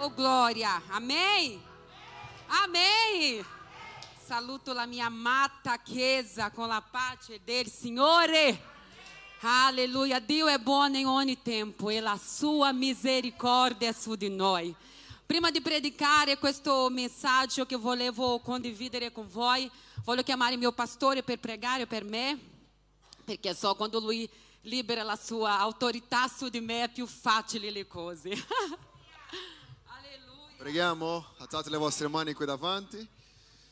Oh gloria, amém? Amém. Saluto la mia amata chiesa con la pace del Signore. Aleluia. Dio è buono in ogni tempo e la sua misericordia è su di noi. Prima di predicare questo messaggio che volevo condividere con voi, voglio chiamare il mio pastore per pregare per me, perché so quando lui libera la sua autorità su di me è più facile le cose. Preghiamo, alzate le vostre mani qui davanti.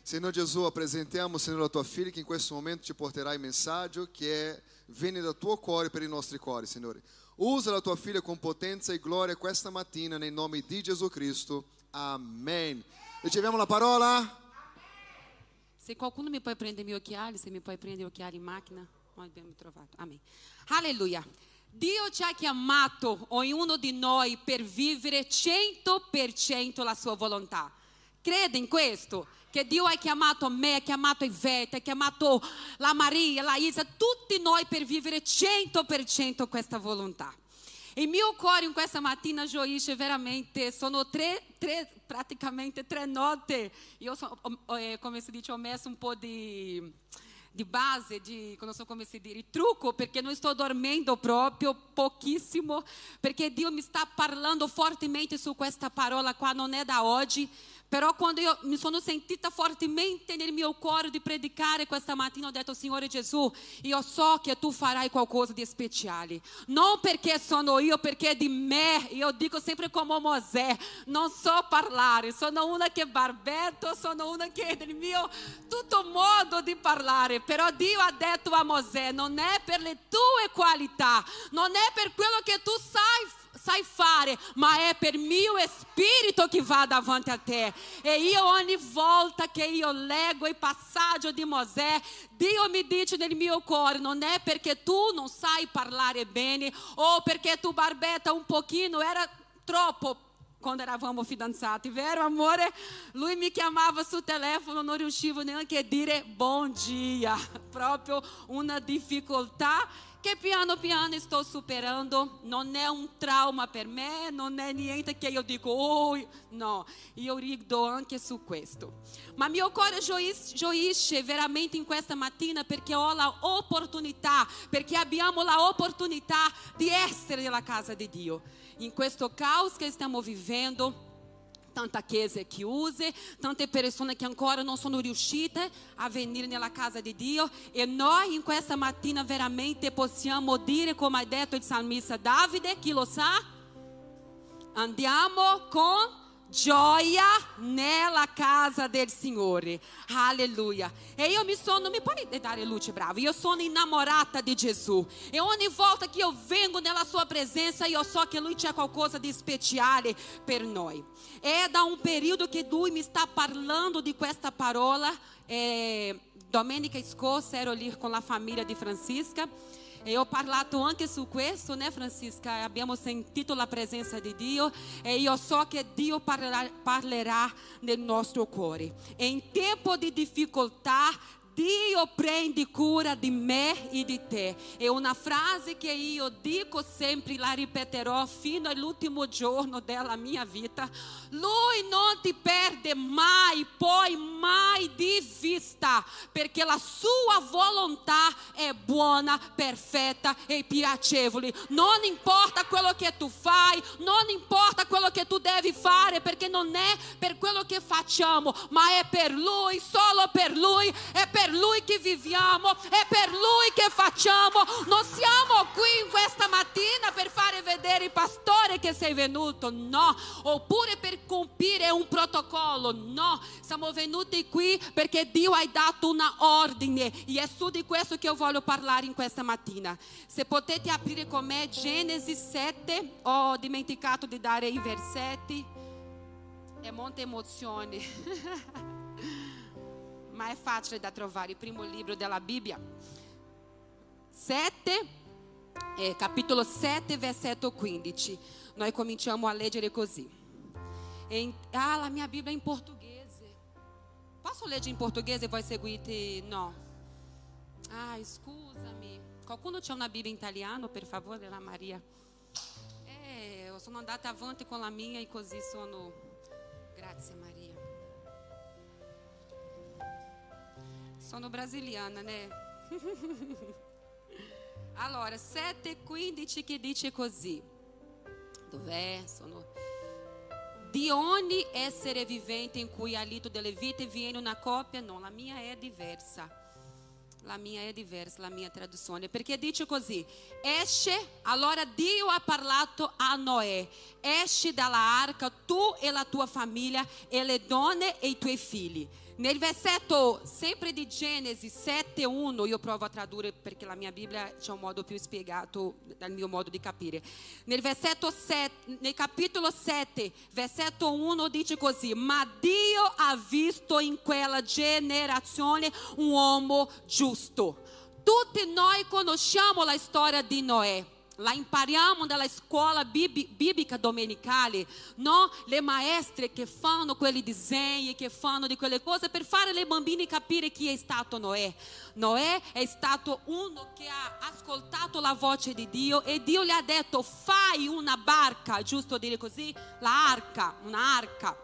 Senhor Gesù, apresentiamo, Senhor, la tua filha che in questo momento ci porterà il messaggio che viene dal tuo cuore per i nostri cuori, Signore. Usa la tua filha com potenza e glória questa mattina nel nome di Gesù Cristo. Amém. Riceviamo la parola? Se qualcuno mi può prendere i miei occhiali, se mi puoi prendere gli occhiali in macchina, abbiamo trovato. Amém. Alleluia. Dio ha chiamato, ognuno di noi, per vivere 100% la sua volontà. Crede in questo? Che Dio ha chiamato me, ha chiamato Ivete, ha chiamato la Maria, la Isa, tutti noi per vivere 100% questa volontà. Il mio cuore in questa mattina gioisce veramente, sono tre, tre, praticamente tre note. Io sono, eh, come si dice, ho messo un po' di, di base, di, non so come si dice, trucco, perché non sto dormendo proprio pochissimo, perché Dio mi sta parlando fortemente su questa parola qua, non è da oggi. Però quando io mi sono sentita fortemente nel mio cuore di predicare questa mattina, ho detto, Signore Gesù, io so che tu farai qualcosa di speciale. Non perché sono io, perché di me, io dico sempre come Mosè, non so parlare, sono una che barbetto, sono una che nel mio tutto modo di parlare. Però Dio ha detto a Mosè, non è per le tue qualità, non è per quello che tu sai sai fare, ma è per mio spirito che va davanti a te. E io ogni volta che io leggo il passaggio di Mosè, Dio mi dice nel mio cuore, non è perché tu non sai parlare bene o perché tu barbetta un pochino, era troppo quando eravamo fidanzati, vero amore? Lui mi chiamava sul telefono, non riuscivo neanche a dire bom dia, proprio una difficoltà che piano piano sto superando, non è un trauma per me, non è niente che io dico, oh, no, io rido anche su questo. Ma mio cuore gioisce veramente in questa mattina perché ho l'opportunità, perché abbiamo l'opportunità di essere nella casa di Dio. In questo caos che stiamo vivendo, tanta chiesa che use, tante persone che ancora non sono riuscite a venire nella casa di Dio e noi in questa mattina veramente possiamo dire come ha detto il salmista Davide, chi lo sa? Andiamo con gioia nella casa del Signore. Alleluia. E io mi sono, mi puoi dare luce, bravo? Io sono innamorata di Gesù. E ogni volta che io vengo nella sua presenza, io so che lui c'è qualcosa di speciale per noi. È da un periodo che lui mi sta parlando di questa parola. Eh, domenica scorsa ero lì con la famiglia di Francisca. E ho parlato anche su questo, né Francisca? Abbiamo sentito la presenza di Dio e io so che Dio parlerà, parlerà nel nostro cuore. E in tempo di difficoltà Dio prende cura di me e di te. È una frase che io dico sempre, la ripeterò fino all'ultimo giorno della mia vita. Lui non ti perde mai, poi mai di vista, perché la sua volontà è buona, perfetta e piacevole. Non importa quello che tu fai, non importa quello che tu devi fare, perché non è per quello che facciamo, ma è per Lui, solo per Lui, è per Lui che viviamo, è per Lui che facciamo. Non siamo qui in questa mattina per fare vedere il pastore che sei venuto, no, oppure per compire un protocollo, no. Siamo venuti qui perché Dio ha dato una ordine e è su di questo che io voglio parlare in questa mattina. Se potete aprire con me Genesi 7, ho dimenticato di dare i versetti. È molta emozione. ma è facile da trovare il primo libro della Bibbia. 7, eh, capitolo 7, versetto 15. Noi cominciamo a leggere così. Em, ah, la mia Bibbia è in portoghese. Posso leggere in portoghese e voi seguite? No. Ah, scusami. Qualcuno c'è una Bibbia in italiano, per favore, la Maria? Eh, sono andata avanti con la mia e così sono. Grazie Maria. Sono brasiliana, né? allora, 7,15 che dice così. Dov'è? Sono. Di ogni essere vivente in cui alito delle vite viene una coppia? No, la mia è diversa. La mia è diversa, la mia traduzione, perché dice così: Esce, allora Dio ha parlato a Noè: Esce dalla arca tu e la tua famiglia, e le donne e i tuoi figli. Nel versetto sempre di Genesi 7:1, io provo a tradurre perché la mia Bibbia c'è un modo più spiegato dal mio modo di capire. Nel versetto 7, nel capitolo 7, versetto 1 dice così: "Ma Dio ha visto in quella generazione un uomo giusto". Tutti noi conosciamo la storia di Noè. La impariamo nella scuola biblica domenicale, no? Le maestre che fanno quei disegni, che fanno di quelle cose per fare le bambine capire chi è stato Noè. Noè è stato uno che ha ascoltato la voce di Dio e Dio gli ha detto fai una barca, giusto dire così? La arca, un'arca.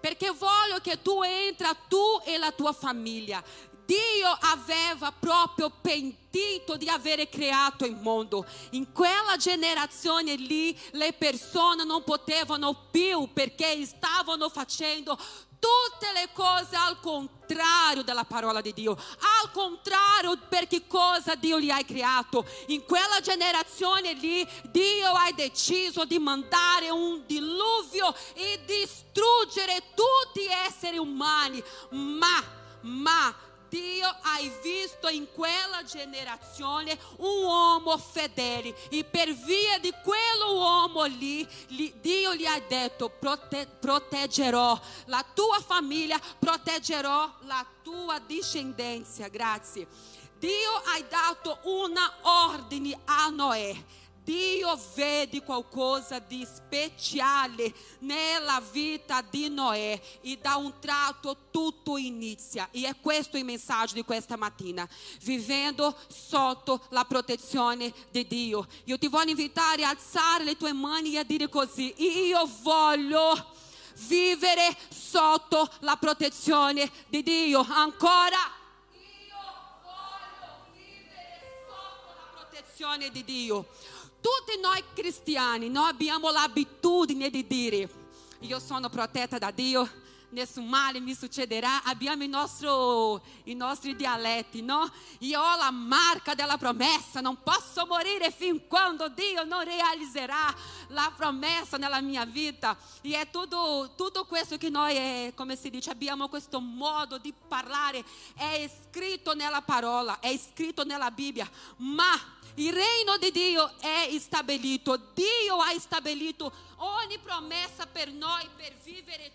Perché voglio che tu entra tu e la tua famiglia. Dio aveva proprio pentito di avere creato il mondo. In quella generazione lì le persone non potevano più perché stavano facendo tutte le cose al contrario della parola di Dio, al contrario per che cosa Dio li ha creato. In quella generazione lì Dio ha deciso di mandare un diluvio e distruggere tutti gli esseri umani, ma, ma Dio hai visto in quella generazione un uomo fedele e per via di quell'uomo lì, Dio gli ha detto prote, proteggerò la tua famiglia, proteggerò la tua discendenza. Grazie. Dio ha dato una ordine a Noè Dio vede qualcosa di speciale nella vita di Noè e da un tratto tutto inizia. E è questo il messaggio di questa mattina, vivendo sotto la protezione di Dio. Io ti voglio invitare a alzare le tue mani e a dire così, io voglio vivere sotto la protezione di Dio. Ancora. Io voglio vivere sotto la protezione di Dio. Tutti noi cristiani, noi abbiamo l'abitudine di dire, io sono protetta da Dio, nessun male mi succederà. Abbiamo il nostro, i nostri dialetti, no? Io ho la marca della promessa, non posso morire fin quando Dio non realizzerà la promessa nella mia vita. E è tutto, tutto questo che noi, è, come si dice, abbiamo questo modo di parlare, è scritto nella parola, è scritto nella Bibbia, ma il reino di Dio è stabilito. Dio ha stabilito ogni promessa per noi per vivere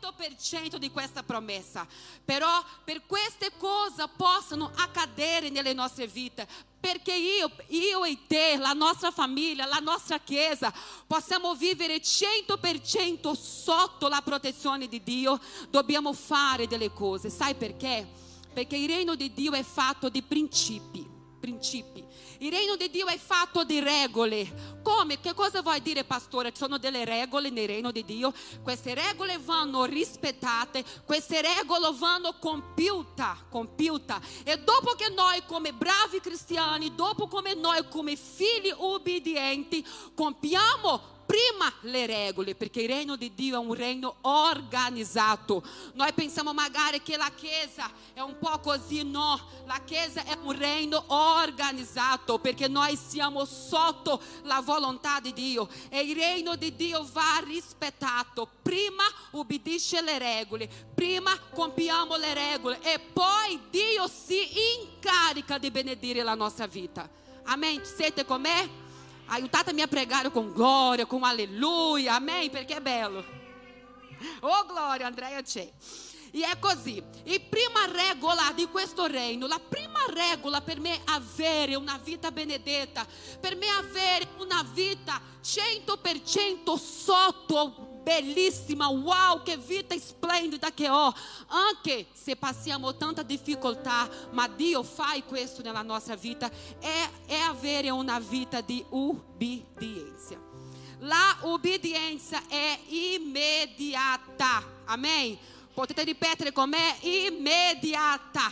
100% di questa promessa. Però per queste cose possano accadere nelle nostre vite, perché io, io e te, la nostra famiglia, la nostra chiesa, possiamo vivere 100% sotto la protezione di Dio, dobbiamo fare delle cose. Sai perché? Perché il regno di Dio è fatto di principi. Principi. Il regno di Dio è fatto di regole. Come? Che cosa vuoi dire, pastore? Ci sono delle regole nel regno di Dio. Queste regole vanno rispettate, queste regole vanno compiute, compiute. E dopo che noi, come bravi cristiani, dopo come noi, come figli ubbidienti, compiamo prima le regole, perché il regno di Dio è un regno organizzato. Noi pensiamo magari che la Chiesa è un po' così, no, la Chiesa è un regno organizzato, perché noi siamo sotto la volontà di Dio e il regno di Dio va rispettato. Prima ubbidisce le regole, prima compiamo le regole e poi Dio si incarica di benedire la nostra vita. Amen? Siete con me? Aiutatemi a pregare com glória, com aleluia, amém? Perché è bello. Oh gloria, Andrea c'è. E è così. E prima regola di questo regno, la prima regola per me avere una vita benedetta, per me avere una vita 100% sotto bellissima, uau, che vita splendida che ho, anche se passiamo tanta difficoltà, ma Dio faz questo nella nostra vita, è, è avere una vita di ubbidienza. La obbedienza è immediata. Amém? Potete ripetere con me? Immediata.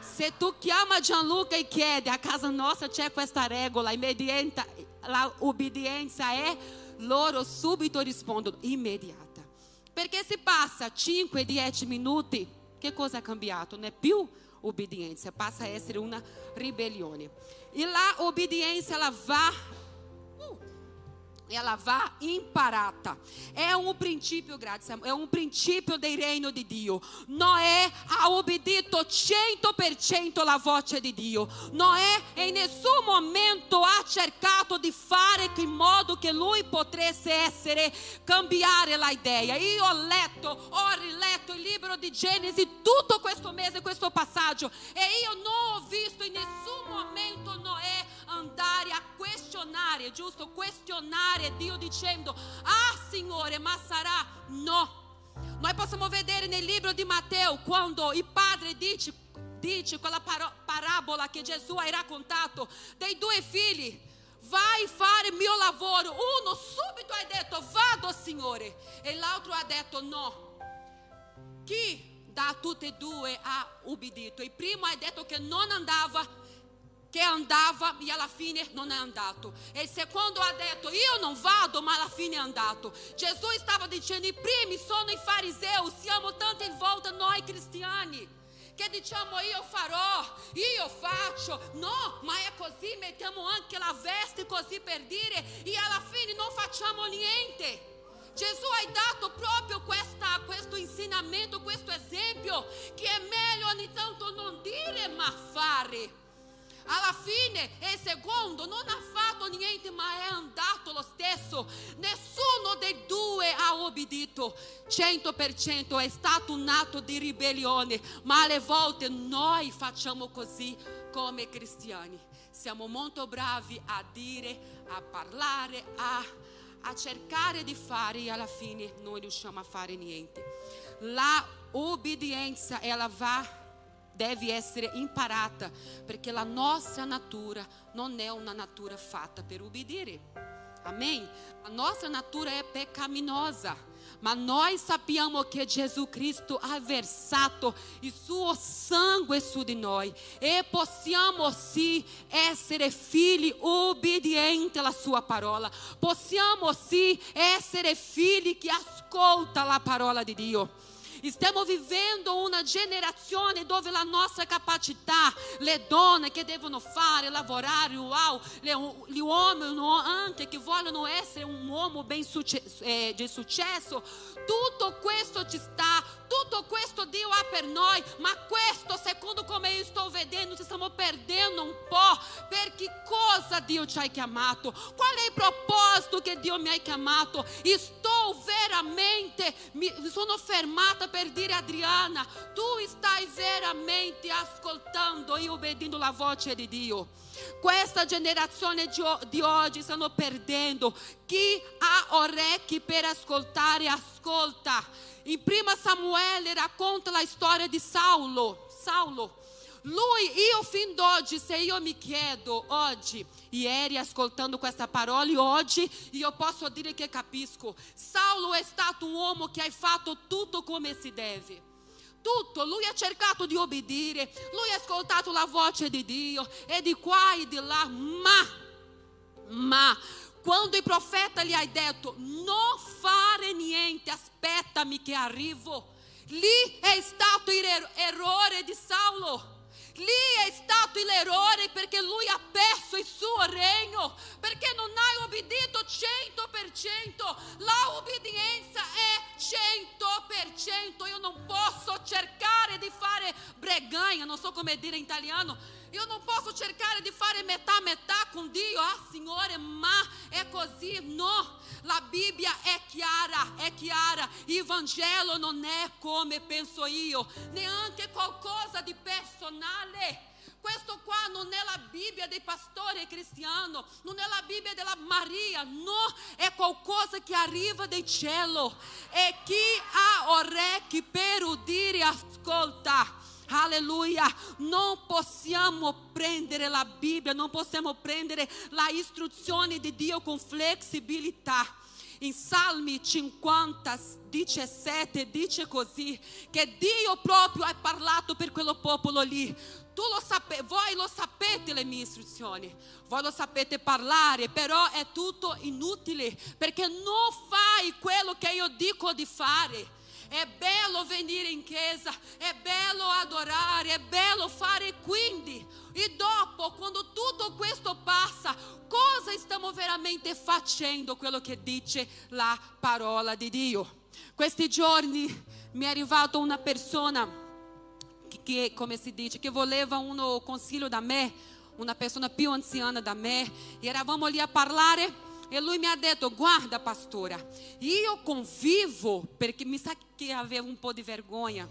Se tu chiama Gianluca e chiedi a casa nostra c'è questa regola, immediata, la obbedienza è, loro subito rispondono immediata. Perché se passa 5-10 minuti, che cosa è cambiato? Non è più obbedienza, passa a essere una ribellione. E la obbedienza ela va ela vá imparata. É um princípio, grazie, é um princípio del reino di Dio. Noè ha obbedito 100% la voce di Dio. Noè in nessun momento ha cercato di fare in modo che lui potesse essere cambiare la idea. Io ho letto, ho riletto il libro di Genesi tutto questo mese, questo passaggio e io non ho visto in nessun momento Noè andare a questionare, giusto? Questionare Dio dicendo: Ah, Signore, ma sarà? No. Nós possiamo vedere nel libro di Matteo quando il padre dice, dice quella parabola che Gesù ha raccontato dei due figli. Vai fare il mio lavoro. Uno subito ha detto vado Signore e l'altro ha detto no. Chi da tutti e due ha ubbidito? Il primo ha detto che non andava che andava e alla fine non è andato. E il secondo ha detto io non vado ma alla fine è andato. Gesù stava dicendo i primi sono i farisei, siamo tanti in volta noi cristiani. Che diciamo io farò, io faccio, no, ma è così, mettiamo anche la veste così per dire e alla fine non facciamo niente. Gesù ha dato proprio questa, questo insegnamento, questo esempio, che è meglio ogni tanto non dire ma fare. Alla fine il secondo non ha fatto niente ma è andato lo stesso. Nessuno dei due ha obbedito. 100% è stato un atto di ribellione, ma alle volte noi facciamo così come cristiani. Siamo molto bravi a dire, a parlare, a, a cercare di fare e alla fine non riusciamo a fare niente. La obbedienza ela va deve essere imparata, perché la nostra natura non è una natura fatta per obbedire. Amém? A nossa natura é pecaminosa, mas nós sappiamo che Gesù Cristo ha versato il suo sangue su di noi e possiamo sì essere figli obbedienti alla sua parola. Possiamo sì essere figli che ascolta la parola di Dio. Stiamo vivendo una generazione dove la nostra capacità, le donne che devono fare, lavorare, wow, gli uomini anche che vogliono essere un uomo ben successo, eh, di successo, tutto questo ci sta, tutto questo Dio ha per noi, ma questo, secondo come io sto vedendo, ci stiamo perdendo un po', per che cosa Dio ci ha chiamato, qual è il proposito che Dio mi ha chiamato, sto veramente, mi sono fermata per dire Adriana, tu stai veramente ascoltando e obbedendo la voce di Dio. Questa generazione di oggi stanno perdendo. Chi ha orecchi per ascoltare, ascolta. In 1 Samuele racconta la storia di Saulo. Saulo. Lui, io fin d'oggi, se io mi chiedo oggi, ieri ascoltando questa parola, e oggi io posso dire che capisco. Saulo è stato un uomo che ha fatto tutto come si deve. Tutto, lui ha cercato di obbedire, lui ha ascoltato la voce di Dio e di qua e di là, ma, ma quando il profeta gli ha detto non fare niente, aspettami che arrivo, lì è stato il errore di Saulo. Lì è stato l'errore perché lui ha perso il suo regno, perché non hai obbedito 100%. La obbedienza è 100%. Io non posso cercare di fare breganha, non so come dire in italiano. Io non posso cercare di fare metà metà con Dio. Ah, Signore, ma è così. No, la Bibbia è chiara, è chiara. Il Vangelo non è come penso io, neanche qualcosa di personale. Questo qua non è la Bibbia dei pastori cristiani, non è la Bibbia della Maria, no, è qualcosa che arriva dal cielo. E chi ha orecchi per udire, ascolta. Alleluia. Non possiamo prendere la Bibbia, non possiamo prendere la istruzione di Dio con flessibilità. In Salmi 50, 17 dice così, che Dio proprio ha parlato per quello popolo lì. Tu lo sape, voi lo sapete le mie istruzioni, voi lo sapete parlare, però è tutto inutile perché non fai quello che io dico di fare. È bello venire in chiesa, è bello adorare, è bello fare quindi. E dopo, quando tutto questo passa, cosa stiamo veramente facendo quello che dice la parola di Dio? Questi giorni mi è arrivata una persona che, come si dice, che voleva un consiglio da me, una persona più anziana da me, e eravamo lì a parlare. E lui mi ha detto: Guarda, pastora, io convivo, perché mi sa che aveva un po' di vergogna.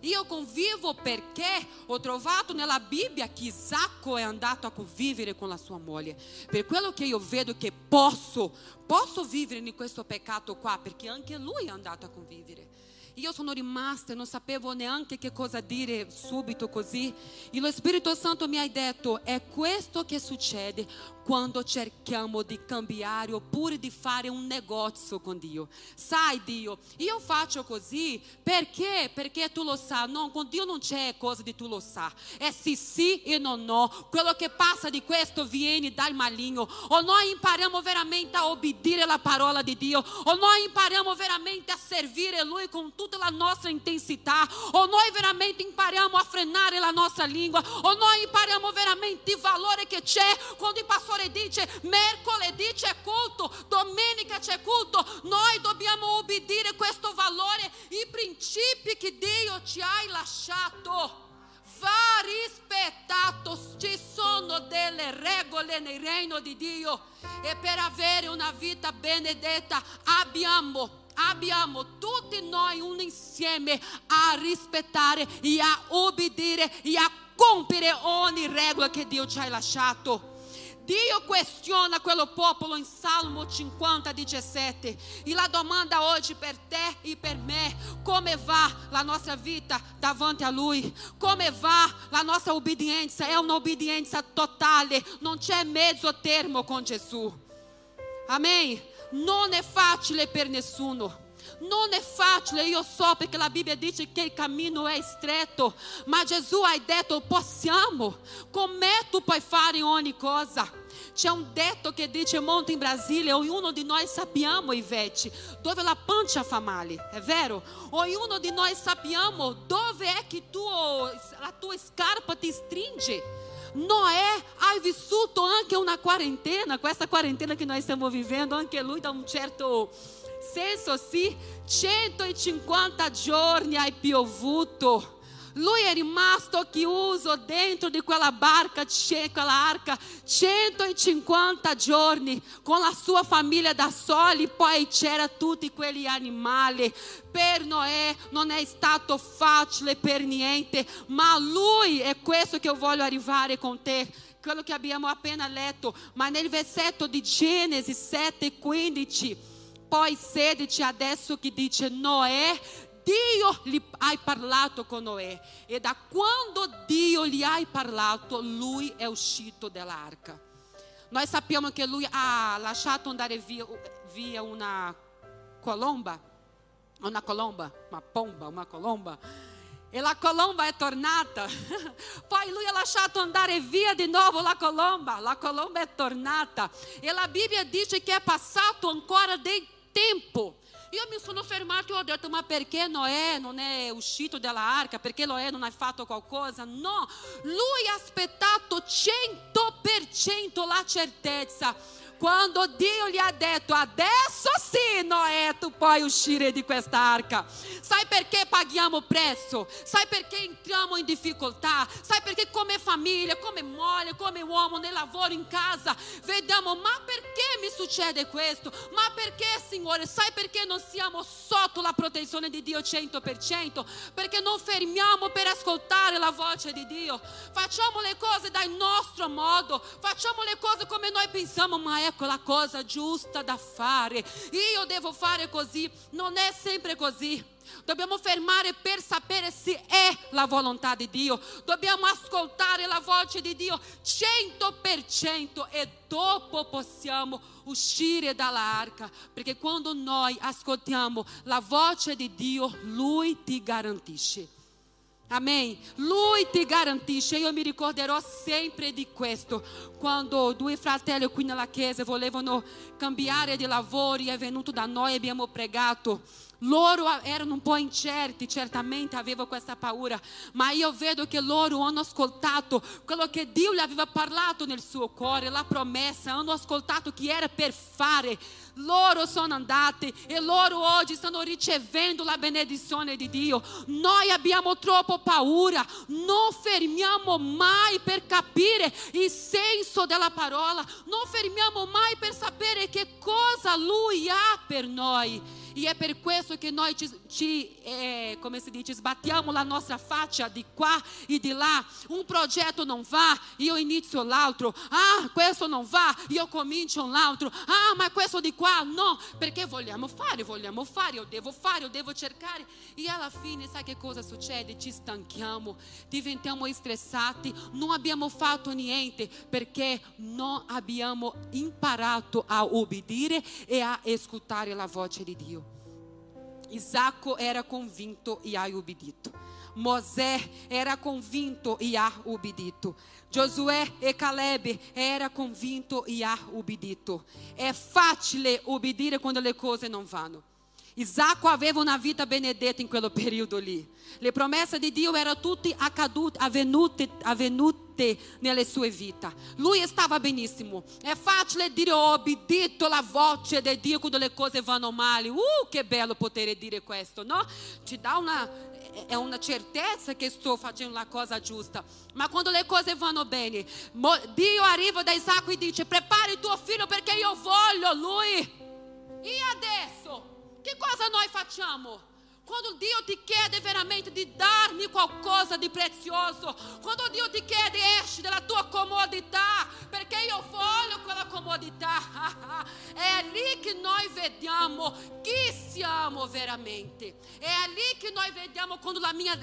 Io convivo perché ho trovato nella Bibbia che Isacco è andato a convivere con la sua moglie. Per quello che io vedo che posso, posso vivere in questo peccato qua, perché anche lui è andato a convivere. Io sono rimasta, non sapevo neanche che cosa dire subito così. E lo Spirito Santo mi ha detto: è questo che succede quando cerchiamo di cambiare oppure di fare un negozio con Dio. Sai, Dio, io faccio così perché? Perché tu lo sai. Non, con Dio non c'è cosa di tu lo sai. È sì sì e non no. Quello che passa di questo viene dal maligno. O noi impariamo veramente a obbedire alla parola di Dio. O noi impariamo veramente a servire Lui con tutta la nostra intensità. O noi veramente impariamo a frenare la nostra língua. O noi impariamo veramente il valore che c'è quando pastore dice mercoledì c'è culto, domenica c'è culto. Noi dobbiamo obbedire questo valore, i principi che Dio ci ha lasciato. Va rispettato, ci sono delle regole nel reino di Dio e per avere una vita benedetta abbiamo abbiamo tutti noi un insieme a rispettare e a obbedire e a compiere ogni regola che Dio ci ha lasciato. Dio questiona quello popolo in Salmo 50, 17 e la domanda oggi per te e per me come va la nostra vita davanti a Lui, come va la nostra obbedienza, è una obbedienza totale, non c'è mezzo termo con Gesù. Amém? Non è facile per nessuno. Non è facile, io so perché la Bibbia dice che il cammino è stretto, ma Gesù ha detto possiamo, come tu puoi fare ogni cosa. C'è un detto che dice molto in Brasile, ognuno di noi sappiamo, Ivete, dove la pancia fa male, è vero? Ognuno di noi sappiamo dove è che tu, la tua scarpa ti stringe. Noé ha vissuto anche una quarantena, questa quarantena che noi stiamo vivendo, anche lui dà un certo senso sì, 150 giorni hai piovuto. Lui è rimasto chiuso dentro di quella barca, quella arca, 150 giorni con la sua famiglia da soli, poi c'era tutti quegli animali. Per Noè non è stato facile per niente, ma lui è questo che io voglio arrivare con te quello che abbiamo appena letto, ma nel versetto di Genesi 7:15, poi 16 adesso che dice Noè Dio gli hai parlato con Noè e da quando Dio gli hai parlato lui è uscito dall'arca. Noi sappiamo che lui ha lasciato andare via, via una colomba, una colomba, uma pomba, uma colomba. E la colomba è tornata. Poi lui ha lasciato andare via di nuovo la colomba. La colomba è tornata. E la Bibbia dice che è passato ancora del tempo io mi sono fermato e ho detto, ma perché Noè non è uscito dalla arca? Perché Noè non ha fatto qualcosa? No, lui ha aspettato 100% la certezza quando Dio gli ha detto adesso sì Noè tu puoi uscire di questa arca. Sai perché paghiamo prezzo? Sai perché entriamo in difficoltà? Sai perché come famiglia come moglie come uomo nel lavoro in casa vediamo ma perché mi succede questo? Ma perché Signore? Sai perché non siamo sotto la protezione di Dio 100% perché non fermiamo per ascoltare la voce di Dio? Facciamo le cose dal nostro modo facciamo le cose come noi pensiamo ma è ecco la cosa giusta da fare. Io devo fare così, non è sempre così. Dobbiamo fermare per sapere se è la volontà di Dio. Dobbiamo ascoltare la voce di Dio 100% e dopo possiamo uscire dalla arca, perché quando noi ascoltiamo la voce di Dio, Lui ti garantisce. Amém? Lui ti garantisce, io mi ricorderò sempre di questo. Quando due fratelli qui nella chiesa volevano cambiare di lavoro e è venuto da noi e abbiamo pregato. Loro erano un po' incerti, certamente avevano questa paura, ma io vedo che loro hanno ascoltato quello che Dio gli aveva parlato nel suo cuore, la promessa, hanno ascoltato che era per fare. Loro sono andati e loro oggi stanno ricevendo la benedizione di Dio. Noi abbiamo troppo paura, non fermiamo mai per capire il senso della parola, non fermiamo mai per sapere che cosa Lui ha per noi. E é per questo che noi ci, ci é, come si dice, sbattiamo la nostra faccia di qua e di là. Um progetto non va, io inizio l'altro. Ah, questo non va, io comincio l'altro. Ah, ma questo di qua no, perché vogliamo fare, vogliamo fare, io devo fare, io devo cercare. E alla fine, sai che cosa succede? Ci stanchiamo, diventiamo estressati, non abbiamo fatto niente perché non abbiamo imparato a obbedire e a ascoltare la voce di Dio. Isaac era convinto e ha obbedito. Mosè era convinto e ha obbedito. Josué e Caleb era convinto e ha obbedito. È facile obbedire quando le cose non vanno. Isaac aveva una vita benedetta in quel periodo lì. Le promesse di Dio erano tutte accadute, avvenute, avvenute nelle sue vite. Lui stava benissimo. È facile dire ho obbedito la voce di Dio quando le cose vanno male. Uh, che bello poter dire questo, no? Ti dà una è una certezza che sto facendo la cosa giusta. Ma quando le cose vanno bene, Dio arriva da Isacco e dice: Prepari tuo figlio perché io voglio lui. E adesso? Che cosa noi facciamo? Quando Dio ti chiede veramente di darmi qualcosa di prezioso, quando Dio ti chiede esci dalla tua comodità, perché io voglio quella comodità, è lì che noi vediamo chi siamo veramente. È lì che noi vediamo quando la mia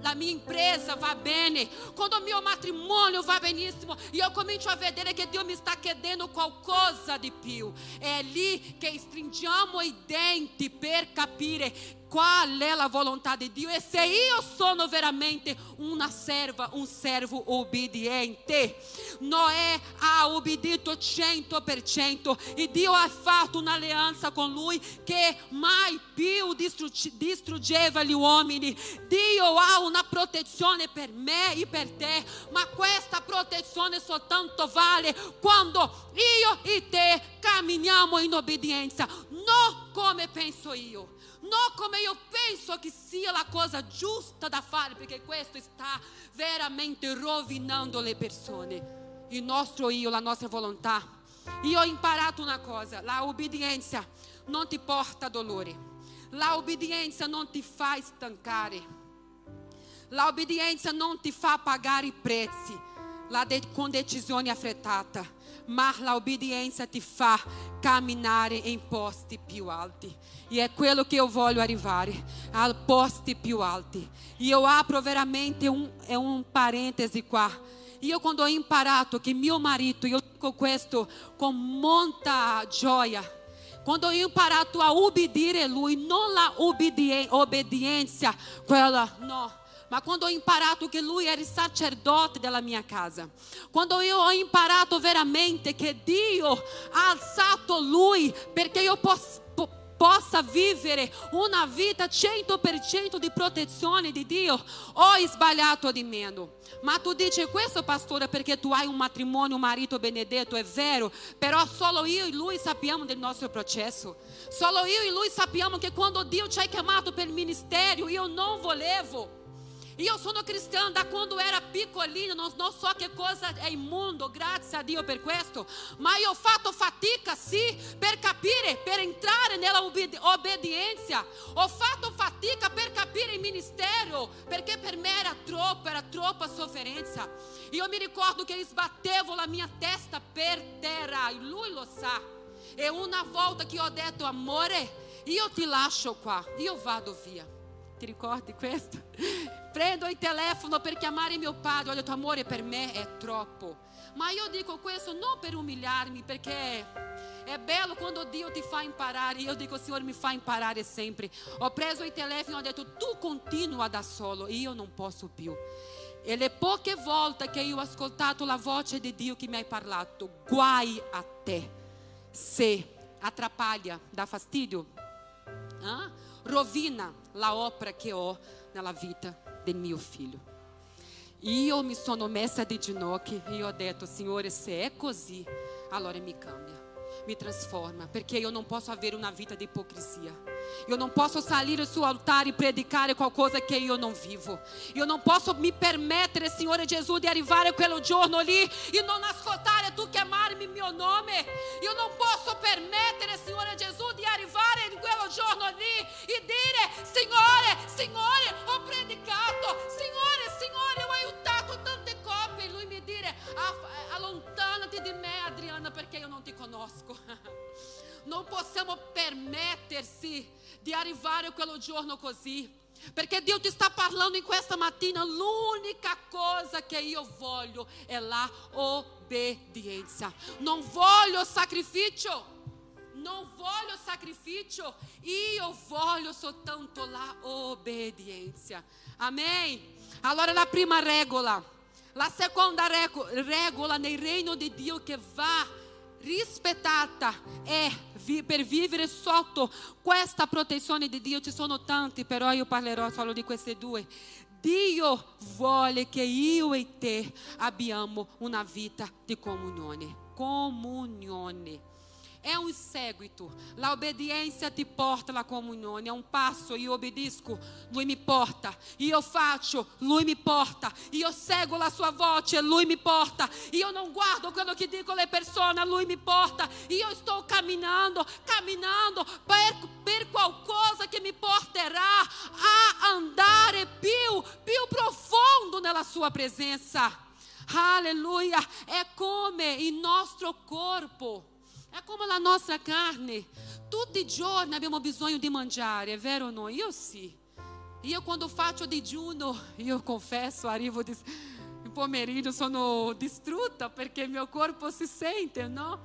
la mia impresa va bene, quando o mio matrimônio va benissimo e eu comincio a vedere che Dio mi sta chiedendo qualcosa di più, è lì che stringiamo i denti per capire qual é a vontade de Deus e se eu sou veramente uma serva, um servo obediente. Noé ha obbedito 100% e Dio ha fatto un'alleanza con lui che mai più distruggeva gli uomini. Dio ha una protezione per me e per te, ma questa protezione soltanto vale quando io e te camminiamo in obbedienza, non come penso io non come io penso che sia la cosa giusta da fare, perché questo sta veramente rovinando le persone, il nostro io, la nostra volontà. Io ho imparato una cosa, la obbedienza non ti porta dolore, la obbedienza non ti fa stancare, la obbedienza non ti fa pagare i prezzi la de, com decisione affrettata, ma la obbedienza ti fa camminare in posti più alti. E é quello che io voglio arrivare, a posti più alti. E eu apro veramente é um parêntese qua. Io quando ho imparato che mio marito, io dico questo con molta gioia, quando ho imparato a obbedire lui, non la obbedienza, quella no ma quando ho imparato che lui era il sacerdote della mia casa, quando io ho imparato veramente che Dio ha alzato lui perché io posso possa vivere una vita 100% di protezione di Dio, ho sbagliato di meno. Ma tu dici questo, pastore, perché tu hai un matrimonio, un marito benedetto, è vero, però solo io e lui sappiamo del nostro processo. Solo io e lui sappiamo che quando Dio ci ha chiamato per il ministero, io non volevo. E eu sono cristã da quando era piccolino, non, non so che cosa è grazie a Dio per questo, ma io ho fatto fatica sì per capire, per entrare nella obbedienza, ho fatto fatica per capire il ministero, perché per me era troppo, era troppa sofferenza. Io mi ricordo che sbattevo la mia testa per terra, e lui lo sa. E una volta che ho detto amore, io ti lascio qua, io vado via. Ti ricordi questo? Prendo il telefono per chiamare mio padre, ho detto amore per me è troppo. Ma io dico questo non per umiliarmi, perché è bello quando Dio ti fa imparare. Io dico, Signore, mi fa imparare sempre. Ho preso il telefono e ho detto, tu continua da solo, io non posso più. E le poche volte che io ho ascoltato la voce di Dio che mi hai parlato, guai a te se atrapalha, dà fastidio, ah? Rovina la opera che ho nella vita del mio figlio. Io mi sono messa di ginocchio e ho detto, Signore, se è così, allora mi cambia, mi trasforma, perché io non posso avere una vita di ipocrisia. Io non posso salire sul altare e predicare qualcosa che io non vivo. Io non posso mi permettere, Signore Gesù, di arrivare quello giorno lì e non ascoltare tu chiamarmi mio nome. Io non posso permettere, Signore Gesù, di arrivare in quello giorno lì e dire, Signore, Signore, ho predicato, Non possiamo permettersi di arrivare a quello giorno così. Perché Dio ti sta parlando in questa mattina, l'unica cosa che io voglio è la obbedienza. Non voglio sacrificio. Non voglio sacrificio, io voglio soltanto la obbedienza. Amém? Allora la prima regola, la seconda regola nel reino di Dio che va rispettata è per vivere sotto questa protezione di Dio. Ci sono tanti, però io parlerò solo di queste due. Dio vuole che io e te abbiamo una vita di comunione. Comunione. É um seguito. A obediência te porta à comunhão. É um passo e obedeço, lui me porta. E eu faço, lui me porta. E eu cego a sua voce, lui me porta. E eu não guardo aquilo que digo alle persone, lui me porta. E eu estou caminhando, caminhando per, per qualcosa que me porterá a andar più, più profundo nella sua presença. Aleluia. É come em nosso corpo. É como a nossa carne. Tutti i giorni abbiamo bisogno di mangiare, è vero o no? Io sì. Io quando faccio digiuno, io confesso, arrivo di, in pomeriggio sono distrutta perché il mio corpo si sente, no?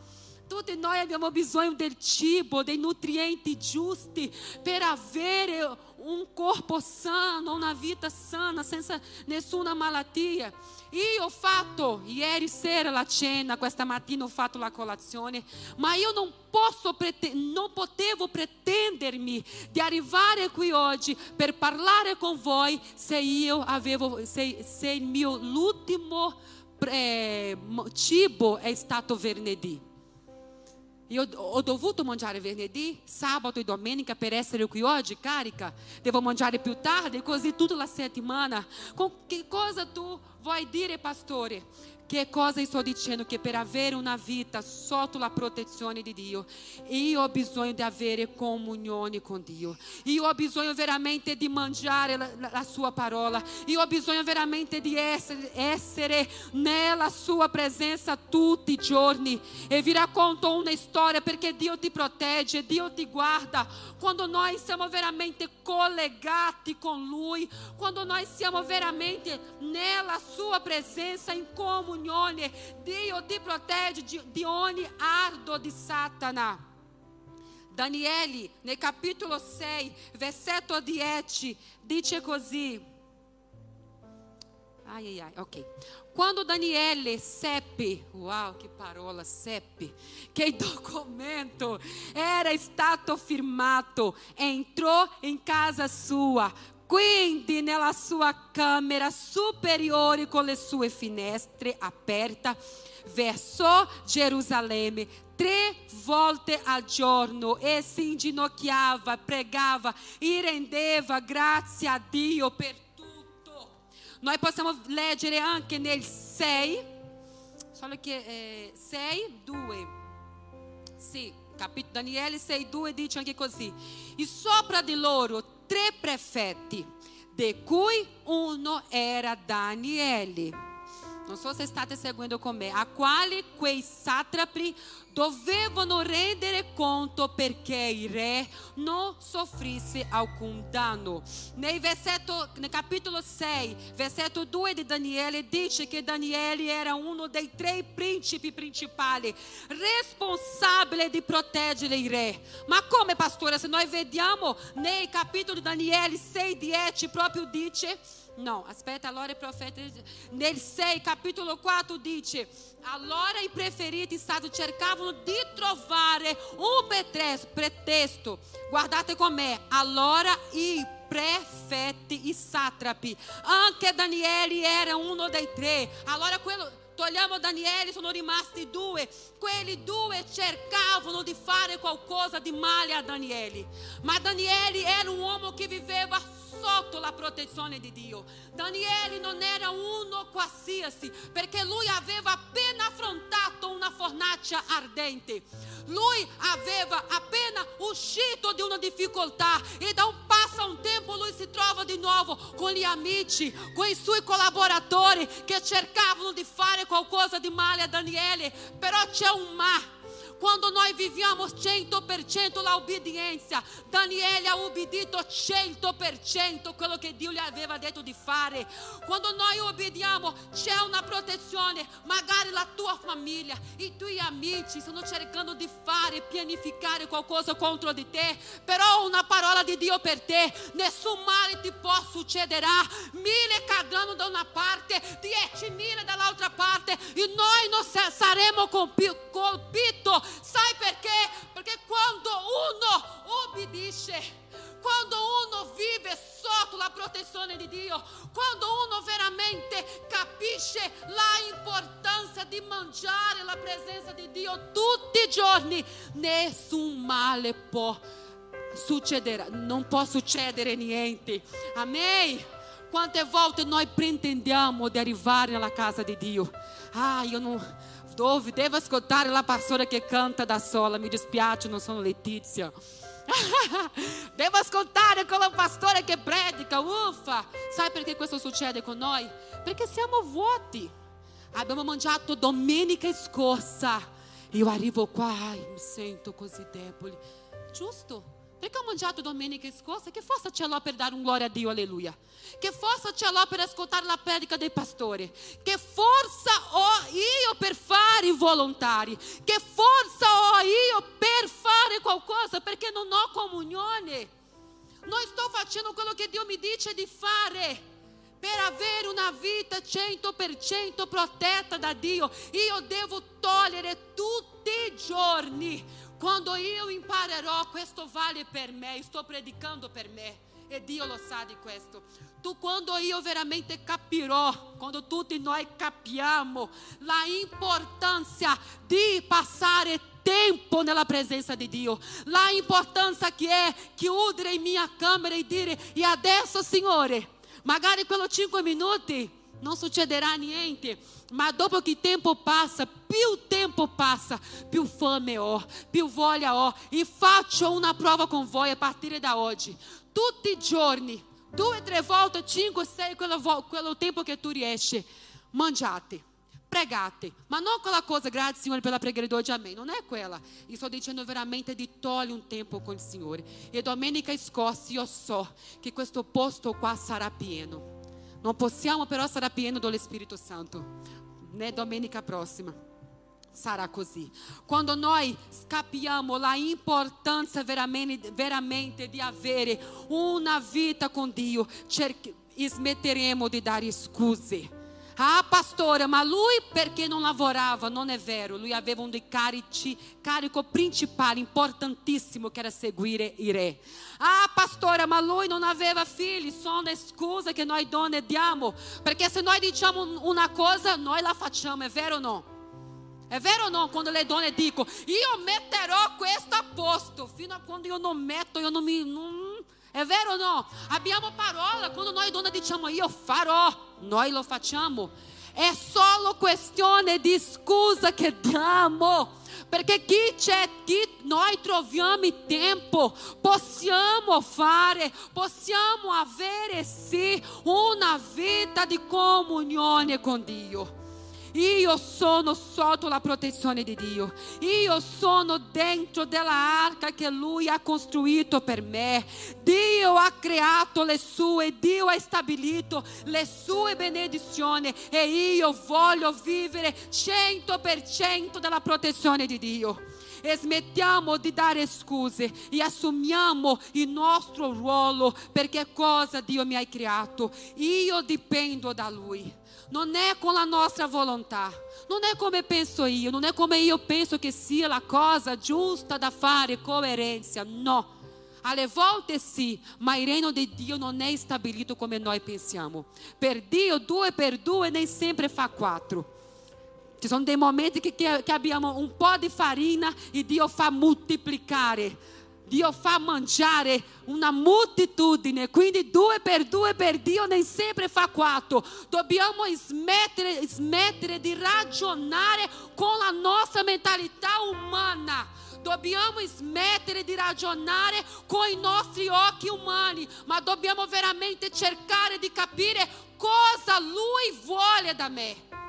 Tutti noi abbiamo bisogno del cibo, dei nutrienti giusti per avere un corpo sano, una vita sana, senza nessuna malattia. E ho fatto ieri sera la cena, questa mattina ho fatto la colazione, ma io non posso non potevo pretendermi di arrivare qui oggi per parlare con voi se io avevo se, se il mio l'ultimo eh, cibo è stato venerdì. Io ho dovuto mangiare venerdì, sabato e domenica per essere qui oggi carica. Devo mangiare più tardi, così tutta la settimana. Com che cosa tu vuoi dire, pastore? Che cosa sto dicendo? Che per avere una vita sotto la protezione di Dio, io ho bisogno di avere comunione con Dio. Io ho bisogno veramente di mangiare la, la, sua parola. Io ho bisogno veramente di essere, essere nella sua presenza tutti i giorni. E vi racconto una storia perché Dio ti protegge, Dio ti guarda. Quando noi siamo veramente collegati con Lui, quando noi siamo veramente nella sua presenza in comunione comunione. Dio ti protegge di ogni ardo di Satana. Daniele, nel capitolo 6, versetto 10, dice così. Ai, ai, ai, ok. Quando Daniele seppe, uau, que parola, seppe, que documento era stato firmato, entrou em casa sua, quindi nella sua camera superiore con le sue finestre aperte verso Gerusalemme tre volte al giorno e si inginocchiava, pregava e rendeva grazie a Dio per tutto. Noi possiamo leggere anche nel 6, solo che eh, 6, 2. Sì, capitolo Daniele 6, 2 dice anche così. E sopra di loro tre prefetti, de cui uno era Daniele. Non so se state seguendo con me, a quali quei satrapi dovevano rendere conto perché il re non soffrisse alcun danno. Nel, versetto, nel capitolo 6, versetto 2 di Daniele, dice che Daniele era uno dei tre principi principali, responsabile di proteggere il re. Ma come, pastore, se noi vediamo nel capitolo di Daniele 6, 10, proprio dice No, aspetta, allora il profeta nel 6, capitolo 4 dice: Allora i preferiti stati cercavano di trovare un pretesto. Guardate com'è. Allora i prefetti, i satrapi, anche Daniele era uno dei tre. Allora quello togliamo Daniele, sono rimasti due. Quelli due cercavano di fare qualcosa di male a Daniele. Ma Daniele era un uomo che viveva sotto la protezione di Dio. Daniele non era uno qualsiasi, perché lui aveva appena affrontato una fornace ardente. Lui aveva appena uscito di una difficoltà e da un passo a un tempo lui si trova di nuovo con gli amici, con i suoi collaboratori che cercavano di fare qualcosa di male a Daniele, però c'è un ma quando nós viviamo 100% la obbedienza, Daniele ha obbedito 100% quello che Dio gli aveva detto di fare. Quando noi obbediamo c'è una protezione, magari la tua famiglia, i tuoi amici stanno cercando di fare, pianificare qualcosa contro di te, però una parola di Dio per te, nessun male ti può succederà. Mille cadranno da una parte, dieci mille dall'altra parte e noi non saremo colpiti Sai perché? Perché quando uno obbedisce, quando uno vive sotto la protezione di Dio, quando uno veramente capisce la importanza di mangiare la presenza di Dio tutti i giorni, nessun male può succedere, non può succedere niente. Amém? Quante volte noi pretendiamo di arrivare nella casa di Dio? Ah, io non Dove, devo ascoltare la pastora che canta da sola, mi dispiace, non sono Letizia. devo ascoltare quella pastora che predica, uffa. Sai perché questo succede con noi? Perché siamo vuoti. Abbiamo mangiato domenica scorsa. Io arrivo qua e mi sento così debole. Giusto? Perché ho mangiato domenica scorsa? Che forza c'è là per dare un gloria a Dio, alleluia? Che forza c'è là per ascoltare la predica dei pastori? Che forza ho io per fare i volontari? Che forza ho io per fare qualcosa? Perché non ho comunione. Non sto facendo quello che Dio mi dice di fare per avere una vita 100% protetta da Dio, io devo togliere tutti i giorni quando io imparerò, questo vale per me, sto predicando per me. E Dio lo sa di questo. Tu, quando io veramente capirò, quando tutti noi capiamo la importanza di passare tempo nella presenza di Dio, la importanza che è chiudere in mia camera e dire: E adesso, Signore, magari quello 5 minuti non succederà niente ma dopo che tempo passa, più tempo passa, più fame ho, più voglia ho. E faccio una prova con voi a partire da oggi. Tutti i giorni, due, tre volte, cinque, sei, quello, quello tempo che tu riesci, mangiate. Pregate, ma non quella cosa, grazie Signore pela di oggi, amém. Non è quella. Io sto dicendo veramente di togliere un tempo con il Signore. E domenica scorsa io so che questo posto qua sarà pieno. Non possiamo però stare pieno dello Spirito Santo. Né domenica prossima sarà così. Quando noi capiamo la importanza veramente, veramente di avere una vita con Dio, smetteremo di dare scuse Ah, pastora, ma lui perché non lavorava? Non è vero, lui aveva un carici, carico principale, importantissimo, che era seguire il re. Ah, pastora, ma lui non aveva figli, sono scuse che noi donne diamo, perché se noi diciamo una cosa, noi la facciamo, è vero o no? È vero o no? Quando le donne dicono, io metterò questo a posto, fino a quando io non metto, io non mi... Non... È vero o no? Abbiamo parola, quando noi donne diciamo io farò, noi lo facciamo. È solo questione di scusa che diamo. Perché chi c'è, chi noi troviamo tempo, possiamo fare, possiamo avere sì una vita di comunione con Dio. Io sono sotto la protezione di Dio, io sono dentro della arca che Lui ha costruito per me. Dio ha creato le sue, Dio ha stabilito le sue benedizioni e io voglio vivere 100% della protezione di Dio. E smettiamo di dare scuse e assumiamo il nostro ruolo perché cosa Dio mi ha creato. Io dipendo da Lui. Non è con la nostra volontà, non è come penso io, non è come io penso che sia la cosa giusta da fare, coerenza, no. Alle volte sì, ma il regno di Dio non è stabilito come noi pensiamo. Per Dio, due per due nem sempre fa quattro. Ci sono dei momenti che, che, che abbiamo un po' di farina e Dio fa moltiplicare. Dio fa mangiare una moltitudine, quindi due per due per Dio nem sempre fa quattro. Dobbiamo smettere, smettere di ragionare con la nostra mentalità umana. Dobbiamo smettere di ragionare con i nostri occhi umani, ma dobbiamo veramente cercare di capire cosa Lui vuole da me.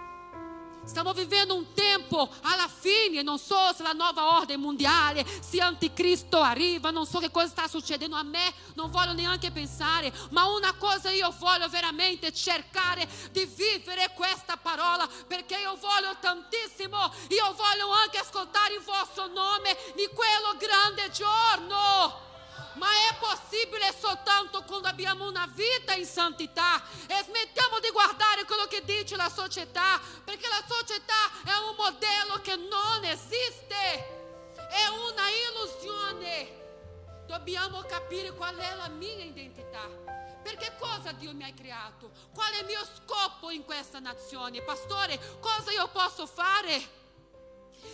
Stiamo vivendo un tempo alla fine, non so se la nuova ordine mondiale, se anticristo arriva, non so che cosa sta succedendo a me, non voglio neanche pensare, ma una cosa io voglio veramente cercare di vivere questa parola, perché io voglio tantissimo, io voglio anche ascoltare il vostro nome di quello grande giorno. Ma è possibile soltanto quando abbiamo una vita in santità. E smettiamo di guardare quello che dice la società, perché la società è un modello che non esiste. È una illusione. Dobbiamo capire qual è la mia identità. Perché cosa Dio mi ha creato? Qual è il mio scopo in questa nazione? Pastore, cosa io posso fare?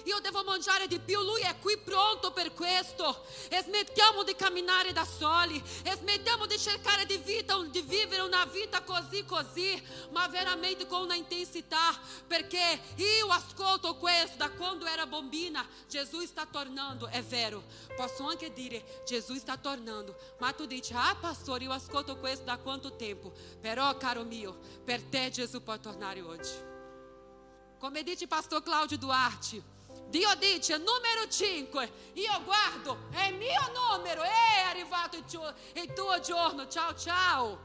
Io devo mangiare di più, lui è qui pronto per questo. E smettiamo di camminare da soli, e smettiamo di cercare di, vita, di vivere una vita così così, ma veramente con una intensità, perché io ascolto questo da quando era bambina, Gesù sta tornando, è vero, posso anche dire Gesù sta tornando, ma tu dici, ah pastor, io ascolto questo da quanto tempo, però caro mio, per te Gesù può tornare oggi. Come dice pastor Cláudio Duarte, Dio dice numero 5, io guardo, è il mio numero, è arrivato il tuo, il tuo giorno, ciao ciao.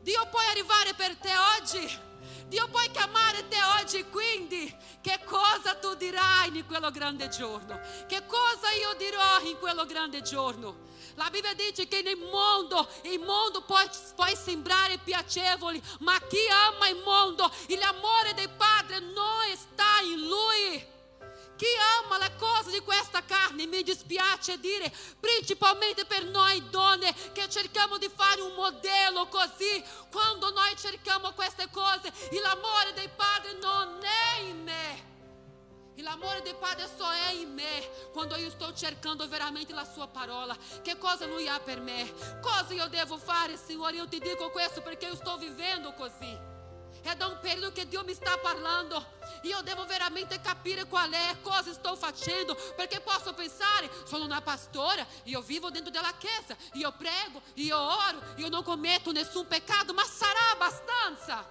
Dio può arrivare per te oggi, Dio può chiamare te oggi, quindi che cosa tu dirai in quello grande giorno? Che cosa io dirò in quello grande giorno? La Bibbia dice che nel mondo, il mondo può, può sembrare piacevole, ma chi ama il mondo, l'amore del Padre non sta in lui. Chi ama la cosa di questa carne, mi dispiace dire, principalmente per noi donne che cerchiamo di fare un modello così, quando noi cerchiamo queste cose, l'amore del Padre non è in me. L'amore del Padre só è in me quando io sto cercando veramente la sua parola. Che cosa Lui ha per me? Cosa io devo fare, Signore? Io ti dico questo perché io sto vivendo così. É da um período que Deus me está falando. E eu devo veramente capire qual é, cosa estou fazendo. Porque posso pensar, sou uma pastora e eu vivo dentro della. E eu prego, e eu oro, e eu não cometo nessun pecado. Mas sarà abbastanza?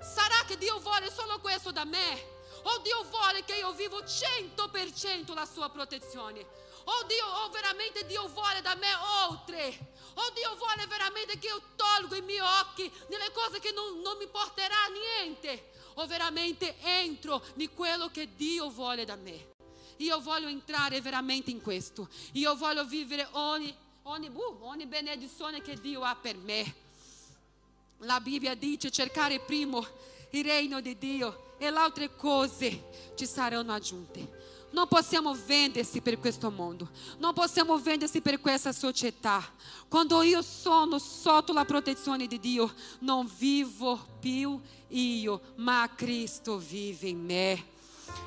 Sarà che Dio vuole solo questo da me? O Dio vuole che io vivo 100% la sua protezione? O Dio, veramente Dio vuole da me oltre? O Dio vuole veramente che io tolgo i miei occhi nelle cose che non, non mi porterà a niente? O veramente entro in quello che Dio vuole da me? Io voglio entrare veramente in questo. Io voglio vivere ogni, ogni, uh, ogni benedizione che Dio ha per me. La Bibbia dice cercare primo il regno di Dio e le altre cose ci saranno aggiunte. Non possiamo vendersi per questo mondo, non possiamo vendersi per questa società. Quando io sono sotto la protezione di Dio, non vivo più io, ma Cristo vive in me.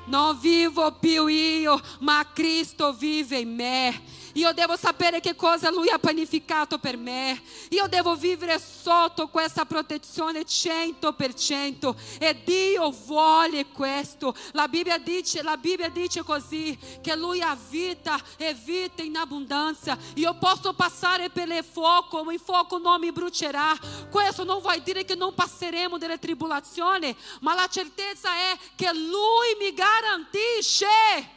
Non vivo più io, ma Cristo vive in me. Io devo sapere che cosa Lui ha pianificato per me. Io devo vivere sotto questa protezione 100%. E Dio vuole questo. La Bibbia dice, la Bibbia dice così, che Lui ha vita e vita in abbondanza. Posso passare per il fuoco, ma il fuoco non mi brucerà. Questo non vuol dire che non passeremo delle tribolazioni, ma la certezza è che Lui mi garantisce.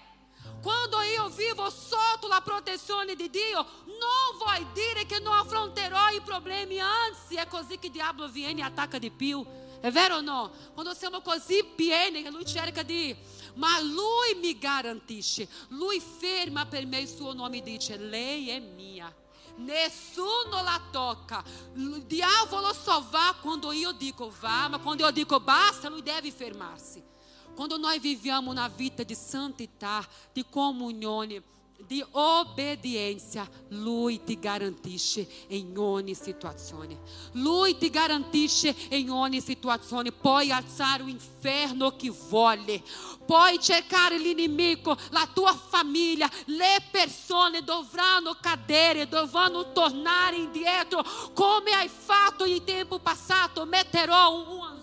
Quando io vivo sotto la protezione di Dio, non vuol dire che non affronterò i problemi, anzi è così il diavolo viene e attacca di più. È vero o no? Quando siamo così pieni che lui cerca di... Ma lui mi garantisce, lui ferma per me il suo nome e dice, lei è mia. Nessuno la tocca. Il diavolo só va quando io dico vá, ma quando io dico basta, lui deve fermarsi. Quando nós vivemos na vida de santidade, de comunhão, de obediência, Lui te garantisce em ogni situazione. Lui te garantisce em ogni situazione. Puoi alzare o inferno que vole. Puoi cercare l'inimigo, la tua famiglia, le persone dovranno cadere, dovranno tornare indietro, come hai fatto in tempo passato. Metterò un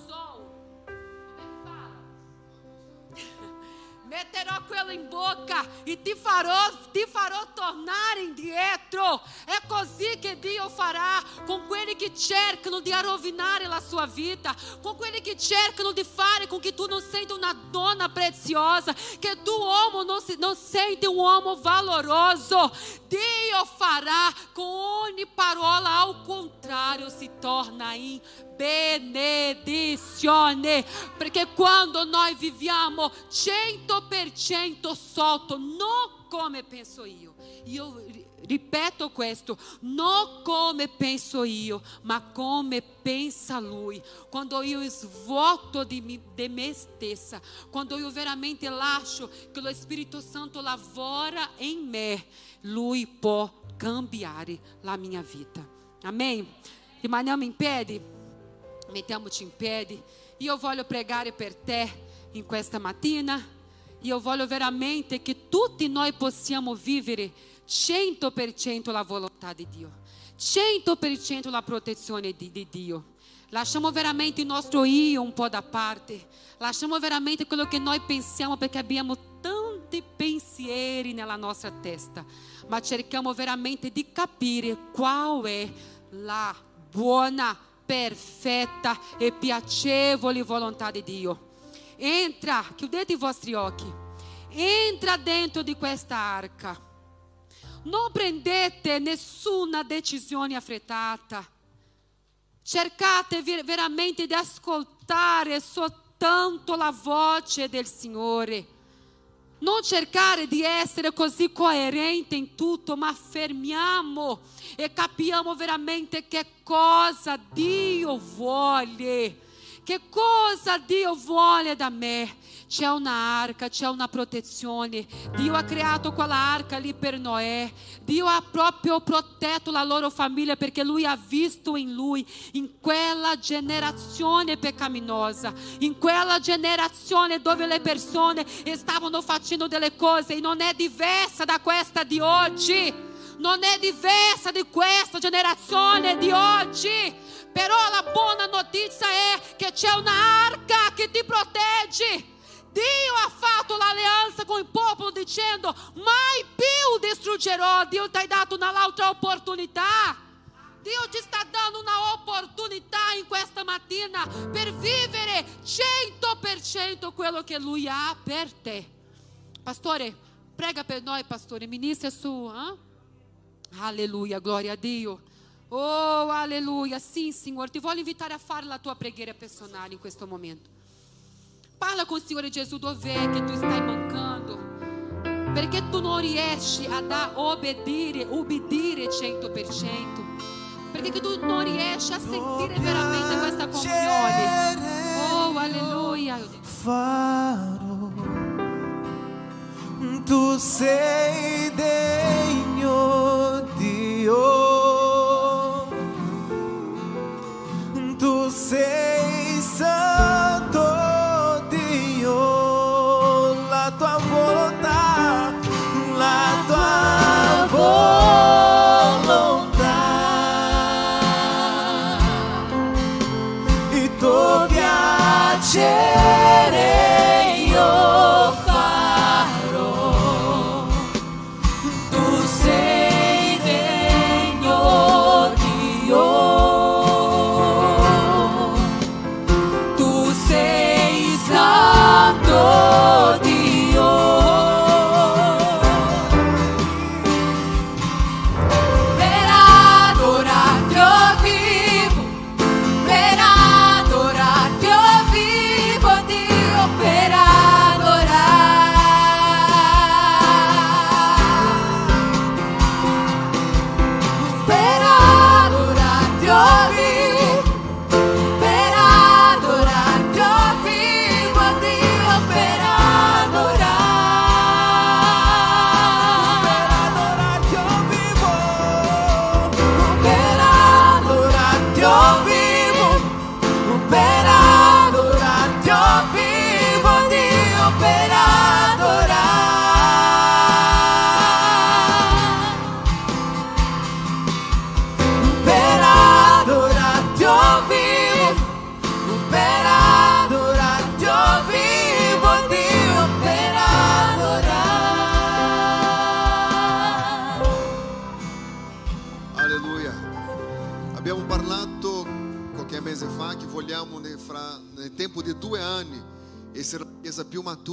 Meterò quello in bocca e ti farò, ti farò tornare indietro. É così che Dio farà con quelli che cercano di rovinare la sua vita, con quelli che cercano di fare com que tu não senta uma dona preziosa, que tu uomo não, se, não sente um uomo valoroso. Dio fará com ogni parola ao contrário se torna in benedizione. Perché quando noi viviamo 100% sotto, non come penso io. Io ripeto questo, non come penso io, ma come pensa Lui. Quando io svuoto di, me, di me stessa, quando io veramente lascio che lo Spirito Santo lavora in me, Lui può cambiare la mia vita. Amém? Rimaniamo in piedi? Mettiamoci in piedi. Io voglio pregare per te in questa mattina. Io voglio veramente che tutti noi possiamo vivere 100% la volontà di Dio, 100% la protezione di, di Dio. Lasciamo veramente il nostro io un po' da parte, lasciamo veramente quello che noi pensiamo perché abbiamo tanti pensieri nella nostra testa, ma cerchiamo veramente di capire qual è la buona perfetta e piacevole volontà di Dio. Entra, chiudete i vostri occhi, entra dentro di questa arca. Non prendete nessuna decisione affrettata. Cercate veramente di ascoltare soltanto la voce del Signore. Non cercare di essere così coerente in tutto, ma fermiamo e capiamo veramente che cosa Dio vuole. Che cosa Dio vuole da me? C'è un'arca, c'è una protezione. Dio ha creato quella arca lì per Noè. Dio ha proprio protetto la loro famiglia perché Lui ha visto in Lui, in quella generazione peccaminosa, in quella generazione dove le persone stavano facendo delle cose e non è diversa da questa di oggi. Non è diversa di questa generazione di oggi. Però la buona notizia è che c'è un'arca che ti protegge. Dio ha fatto l'alleanza con il popolo dicendo mai più distruggerò. Dio ti ha dato un'altra opportunità. Dio ti sta dando una opportunità in questa mattina per vivere 100% quello che Lui ha per te. Pastore, prega per noi, pastore, ministra su. Eh? Aleluia, glória a Dio. Oh, aleluia. Sim, Senhor, ti voglio invitare a fare la tua preghiera personale in questo momento. Parla com o Senhor Gesù dove che tu stai mancando. Perché tu non riesci a da obbedire, obbedire 100%. Perché tu non riesci a sentire veramente questa comunione. Oh, aleluia. Farò. Tu sei degno. Tu santo Dio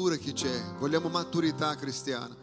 matura che c'è, vogliamo maturità cristiana.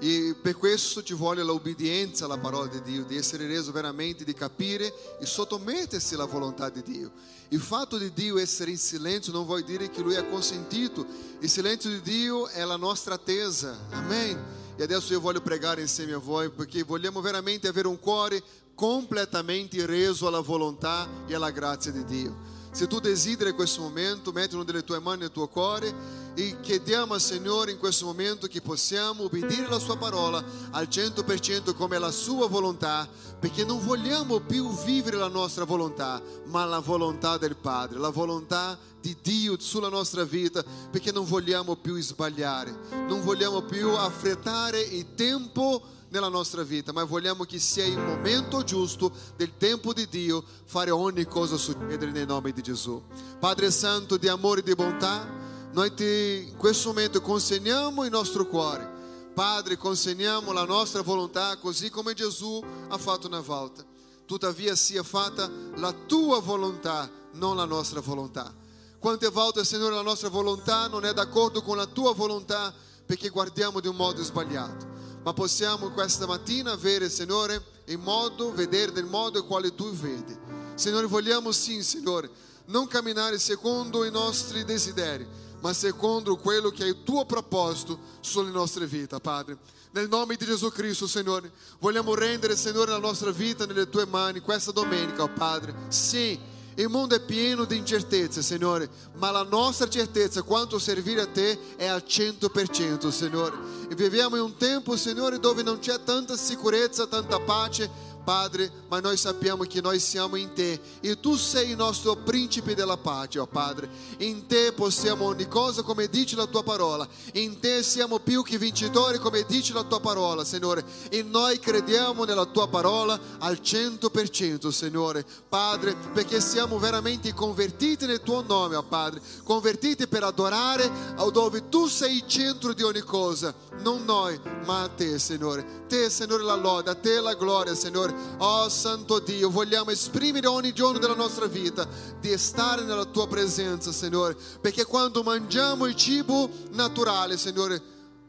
E per questo ci vuole l'obbedienza alla parola di Dio, di essere reso veramente, di capire e sottomettersi alla volontà di Dio. Il fatto di Dio essere in silenzio non vuol dire che Lui ha consentito. Il silenzio di Dio è la nostra attesa. Amém? E adesso io voglio pregare insieme a voi perché vogliamo veramente avere un cuore completamente reso alla volontà e alla grazia di Dio. Se tu desideri questo momento, metti una delle tue mani nel tuo cuore e chiediamo al Signore in questo momento che possiamo obbedire la sua parola al 100% come la sua volontà, perché non vogliamo più vivere la nostra volontà, ma la volontà del Padre, la volontà di Dio sulla nostra vita, perché non vogliamo più sbagliare, non vogliamo più affrettare il tempo nella nostra vita, ma vogliamo che sia il momento giusto del tempo di Dio fare ogni cosa succedere nel nome di Gesù. Padre Santo di amore e di bontà, noi ti, in questo momento consegniamo il nostro cuore. Padre, consegniamo la nostra volontà così come Gesù ha fatto una volta. Tuttavia sia fatta la tua volontà, non la nostra volontà. Quante volte, Signore, la nostra volontà non è d'accordo con la tua volontà perché guardiamo di un modo sbagliato. Ma possiamo questa mattina avere, Signore, il modo, vedere del modo quale tu vedi. Signore, vogliamo sim, Signore, non camminare secondo i nostri desideri, ma secondo quello che è il tuo proposito sulle nostre vite, Padre. Nel nome di Gesù Cristo, Signore, vogliamo rendere, Signore, la nostra vita nelle tue mani questa domenica, oh Padre. Sim, il mondo è pieno di incertezze, Signore, ma la nostra certezza quanto servire a Te è al 100%, Signore. E viviamo in un tempo, Signore, dove non c'è tanta sicurezza, tanta pace, Padre, ma noi sappiamo che noi siamo in Te e Tu sei il nostro principe della pace, oh Padre. In Te possiamo ogni cosa come dice la Tua parola. In Te siamo più che vincitori come dice la Tua parola, Signore. E noi crediamo nella Tua parola al 100%, Signore. Padre, perché siamo veramente convertiti nel Tuo nome, oh Padre. Convertiti per adorare dove Tu sei centro di ogni cosa. Non noi, ma a Te, Signore. Te, Signore, la lode, a Te la gloria, Signore. Oh Santo Dio, vogliamo esprimere ogni giorno della nostra vita di stare nella Tua presenza, Signore, perché quando mangiamo il cibo naturale, Signore,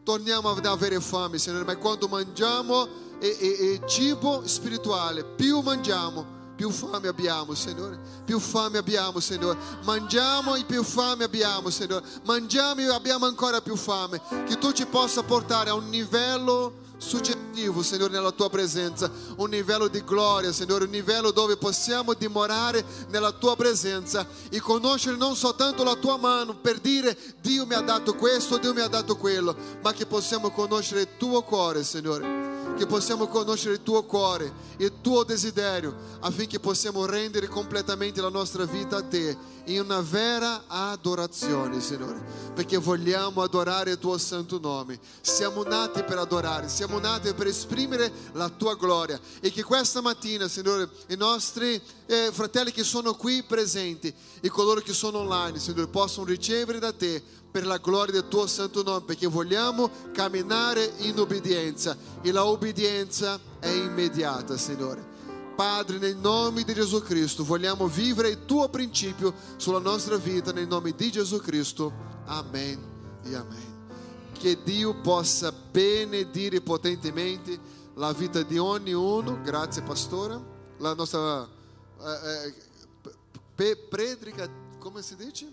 torniamo ad avere fame, Signore, ma quando mangiamo il, cibo spirituale, più mangiamo, più fame abbiamo, Signore. Più fame abbiamo, Signore. Mangiamo e più fame abbiamo, Signore. Mangiamo e abbiamo ancora più fame. Che tu ci possa portare a un livello suggestivo, Signore, nella tua presenza, un livello di gloria, Signore, un livello dove possiamo dimorare nella tua presenza e conoscere non soltanto la tua mano per dire Dio mi ha dato questo, Dio mi ha dato quello, ma che possiamo conoscere il tuo cuore, Signore che possiamo conoscere il tuo cuore, il tuo desiderio, affinché possiamo rendere completamente la nostra vita a te in una vera adorazione, Signore, perché vogliamo adorare il tuo santo nome. Siamo nati per adorare, siamo nati per esprimere la tua gloria e che questa mattina, Signore, i nostri eh, fratelli che sono qui presenti e coloro che sono online, Signore, possano ricevere da te per la gloria del tuo santo nome, perché vogliamo camminare in obbedienza e la obbedienza è immediata, Signore. Padre, nel nome di Gesù Cristo, vogliamo vivere il tuo principio sulla nostra vita, nel nome di Gesù Cristo. Amen e amen. Che Dio possa benedire potentemente la vita di ognuno. Grazie, pastore. La nostra eh, eh, predica, come si dice?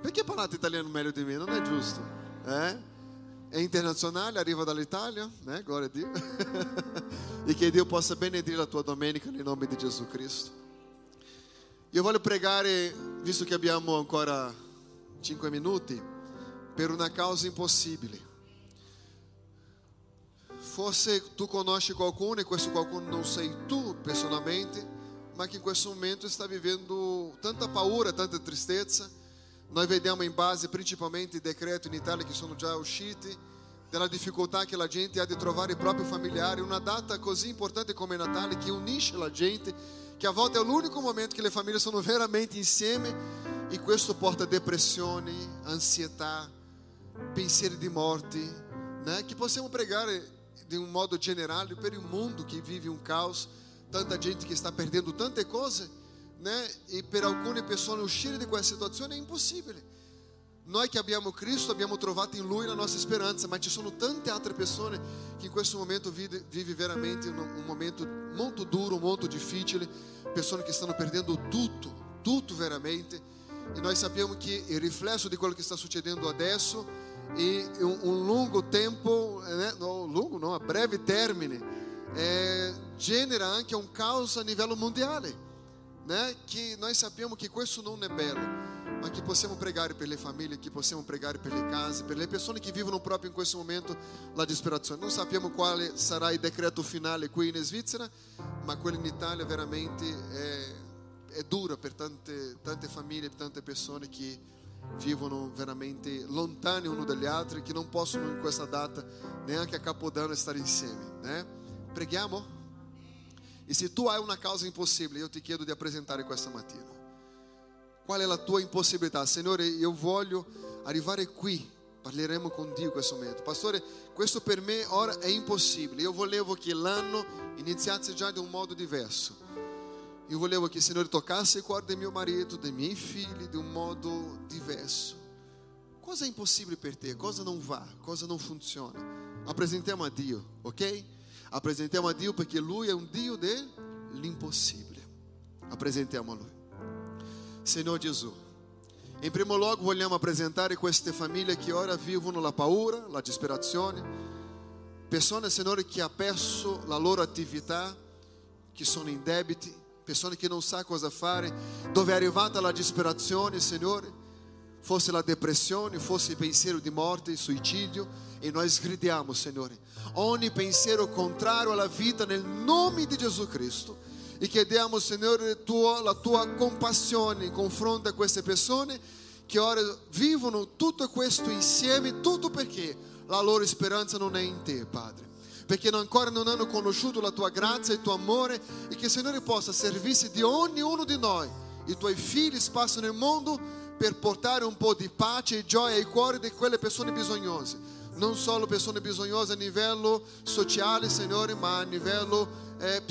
Perché parlate italiano meglio di me? Non è giusto. Eh? è internazionale, arriva dall'Italia, né? Glória a Dio. e che Dio possa benedire la tua domenica nel nome di Gesù Cristo. Io voglio pregare, visto che abbiamo ancora 5 minuti, per una causa impossibile. Forse tu conosci qualcuno e questo qualcuno non sei tu personalmente, ma che in questo momento sta vivendo tanta paura, tanta tristezza. Noi vediamo in base principalmente i decreti in Italia che sono già usciti, della difficoltà che la gente ha di trovare i propri familiari, una data così importante come Natale che unisce la gente, che a volte è l'unico momento che le famiglie sono veramente insieme e questo porta depressioni, ansietà, pensieri di morte, né? che possiamo pregare de um modo generale per il mondo che vive um caos, tanta gente che sta perdendo tante cose, né? E per alcune persone uscire di quella situazione è impossibile. Noi che abbiamo Cristo abbiamo trovato in Lui la nostra speranza, ma ci sono tante altre persone che in questo momento vive, veramente un, un momento molto duro, molto difficile, persone che stanno perdendo tutto, tutto veramente. E noi sappiamo che il riflesso di quello che sta succedendo adesso e um, um longo tempo, né? não, longo não, a breve termine, é, genera anche un caos a livello mondiale, né? che noi sappiamo che questo non è bello, ma che possiamo pregare per le famiglie, che possiamo pregare per le case, per le persone che vivono proprio in questo momento la disperazione. Non sappiamo quale sarà il decreto finale qui in Svizzera, ma quello in Italia veramente è, è dura per tante, tante famiglie, tante persone che vivono veramente lontani uno dagli altri, che non possono in questa data neanche a Capodanno stare insieme. Né? Preghiamo? E se tu hai una causa impossibile, io ti chiedo di presentare questa mattina. Qual è la tua impossibilità? Signore, io voglio arrivare qui. Parleremo con Dio in questo momento. Pastore, questo per me ora è impossibile. Io volevo che l'anno iniziasse già di un modo diverso. Io volevo che il Signore toccasse il cuore di mio marito, dei miei figli, di un modo diverso. Cosa è impossibile per te? Cosa non va? Cosa non funziona? Apresentiamo a Dio, ok? Apresentiamo a Dio perché Lui è un Dio dell'impossibile. Apresentiamo a Lui. Senhor Gesù, in primo luogo vogliamo presentare queste famiglie che ora vivono la paura, la disperazione, persone, Signore, che hanno perso la loro attività, che sono in debiti, persone che non sa cosa fare, dove è arrivata la disperazione, Signore, fosse la depressione, fosse il pensiero di morte, il suicidio, e noi sgridiamo, Signore, ogni pensiero contrario alla vita nel nome di Gesù Cristo. E chiediamo, Signore, la tua compassione in confronto a queste persone che ora vivono tutto questo insieme, tutto perché la loro speranza non è in te, Padre. Perché ancora non hanno conosciuto la tua grazia e il tuo amore e che il Signore possa servirsi di ognuno di noi, i tuoi figli spassano nel mondo per portare un po' di pace e gioia ai cuori di quelle persone bisognose, non solo persone bisognose a livello sociale, Signore, ma a livello eh,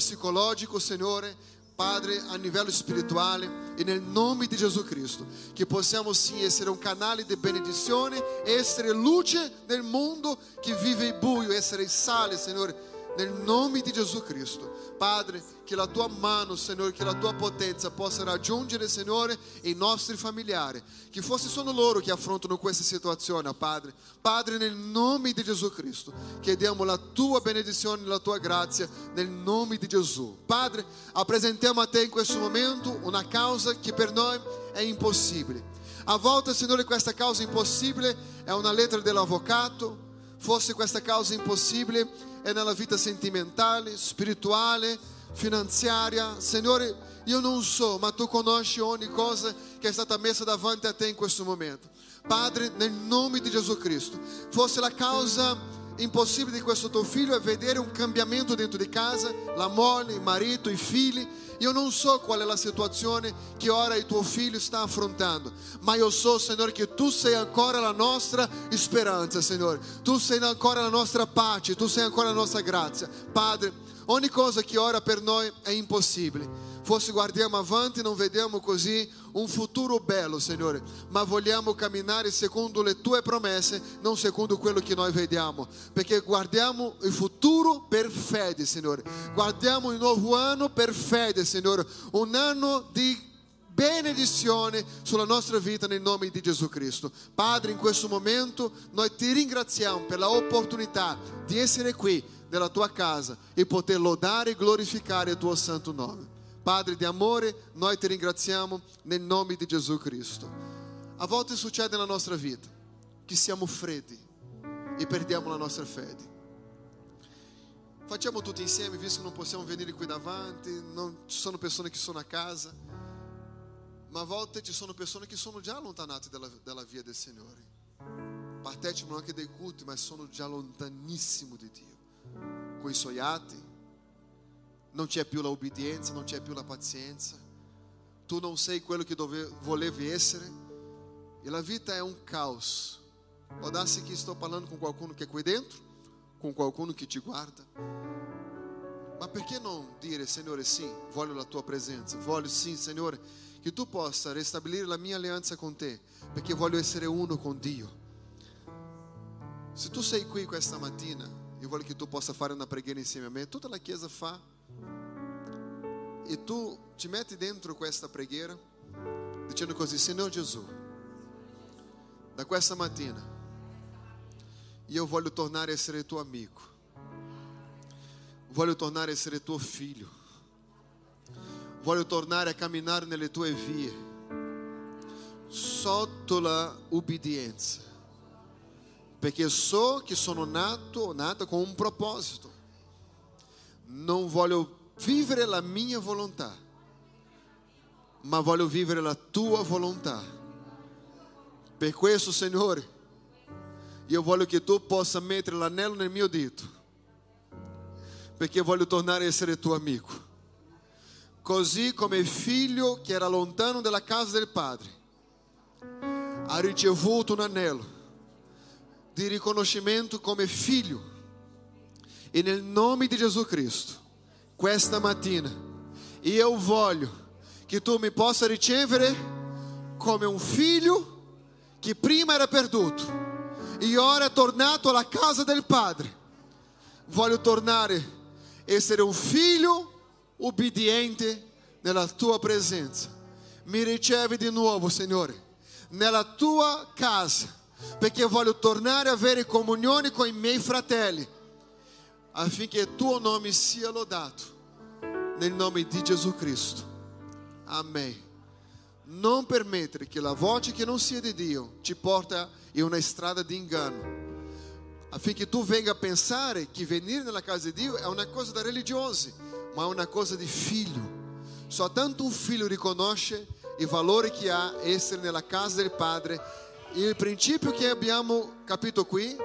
Signore, Padre, a livello spirituale e nel nome di Gesù Cristo, che possiamo sim essere un canale di benedizione, essere luce nel mondo che vive il buio, essere sale, Signore, nel nome di Gesù Cristo. Padre, che la tua mano, Signore, che la tua potenza possa raggiungere, Signore, i nostri familiari, che fosse solo loro che affrontano questa situazione, Padre. Padre, nel nome di Gesù Cristo, chiediamo la tua benedizione, la tua grazia, nel nome di Gesù. Padre, apresentiamo a te in questo momento una causa che per noi è impossibile. A volte, Signore, questa causa impossibile è una lettera dell'avvocato, fosse questa causa impossibile è nella vita sentimentale, spirituale, finanziaria. Signore, io non so, ma tu conosci ogni cosa che è stata messa davanti a te in questo momento. Padre, nel nome di Gesù Cristo, fosse la causa impossibile di questo tuo figlio è vedere un cambiamento dentro di casa, la moglie, il marito, i figli. Io non so qual è la situazione che ora e tuo filho sta affrontando, ma io so, Senhor, che tu sei ancora la nostra esperança, Senhor. Tu sei ancora la nostra pace, tu sei ancora la nostra grazia. Padre, ogni cosa che ora per noi è impossibile. Forse guardiamo avanti e non vediamo così un futuro bello, Signore, ma vogliamo camminare secondo le tue promesse, non secondo quello che noi vediamo, perché guardiamo il futuro per fede, Signore. Guardiamo il nuovo anno per fede, Signore, un anno di benedizione sulla nostra vita nel nome di Gesù Cristo. Padre, in questo momento noi ti ringraziamo per la opportunità di essere qui nella tua casa e poter lodare e glorificare il tuo santo nome. Padre di amore, noi ti ringraziamo nel nome di Gesù Cristo. A volte succede nella nostra vita che siamo freddi e perdiamo la nostra fede. Facciamo tutti insieme, visto che non possiamo venire qui davanti, non ci sono persone che sono a casa, ma a volte ci sono persone che sono già allontanate dalla, dalla via del Signore. Partecipano anche dei culti, ma sono già lontanissimo di Dio. Con i suoi atti, non c'è più la obbedienza, non c'è più la pazienza. Tu non sei quello che dove, volevi essere. E la vita è un caos. Darsi che sto parlando con qualcuno che è qui dentro, con qualcuno che ti guarda. Ma perché non dire, Signore, sì, voglio la tua presenza, voglio sì, Signore, che tu possa ristabilire la mia alleanza con te, perché voglio essere uno con Dio. Se tu sei qui questa mattina, io voglio che tu possa fare una preghiera insieme a me, tutta la chiesa fa, e tu ti metti dentro questa preghiera, dicendo così, Signore Gesù, da questa mattina io voglio tornare a essere tuo amico, voglio tornare a essere tuo figlio, voglio tornare a camminare nelle tue vie, sotto la ubbidienza, perché so che sono nato nata con un proposito. Non voglio vivere la mia volontà, ma voglio vivere la tua volontà. Per questo, Signore, io voglio che tu possa mettere l'anello nel mio dito, perché voglio tornare a essere tuo amico. Così come il figlio che era lontano dalla casa del padre ha ricevuto un anello di riconoscimento come figlio. E nel nome di Gesù Cristo, questa mattina, io voglio che tu mi possa ricevere come un figlio che prima era perduto e ora è tornato alla casa del Padre. Voglio tornare a essere un figlio ubbidiente nella tua presenza. Mi ricevi di nuovo, Signore, nella tua casa, perché voglio tornare a avere comunione con i miei fratelli, affinché il tuo nome sia lodato, nel nome di Gesù Cristo. Amém. Non permettere che la voce che non sia di Dio ti porta in una strada di inganno, affinché tu venga a pensare che venire nella casa di Dio è una cosa da religiosi, ma è una cosa di figlio. Soltanto un figlio riconosce il valore che ha essere nella casa del Padre. Il principio che abbiamo capito qui,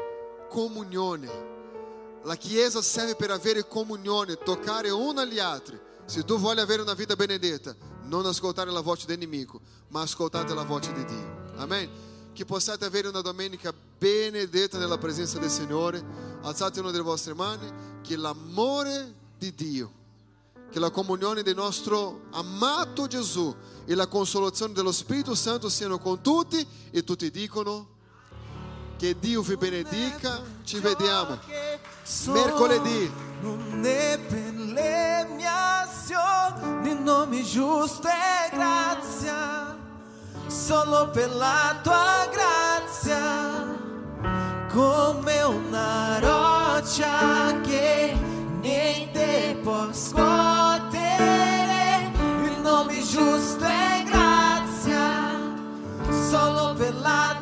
comunione. La Chiesa serve per avere comunione, toccare uno agli altri. Se tu vuoi avere una vita benedetta, non ascoltare la voce dell'inimico, ma ascoltate la voce di Dio. Amen. Che possiate avere una domenica benedetta nella presenza del Signore. Alzate una delle vostre mani, che l'amore di Dio, che la comunione del nostro amato Gesù e la consolazione dello Spirito Santo siano con tutti e tutti dicono Que Dio vi benedica. Ci vediamo mercoledì. nome justo é graça, solo pela tua graça, como eu narote que nem te posso o nome justo é graça, solo pela tua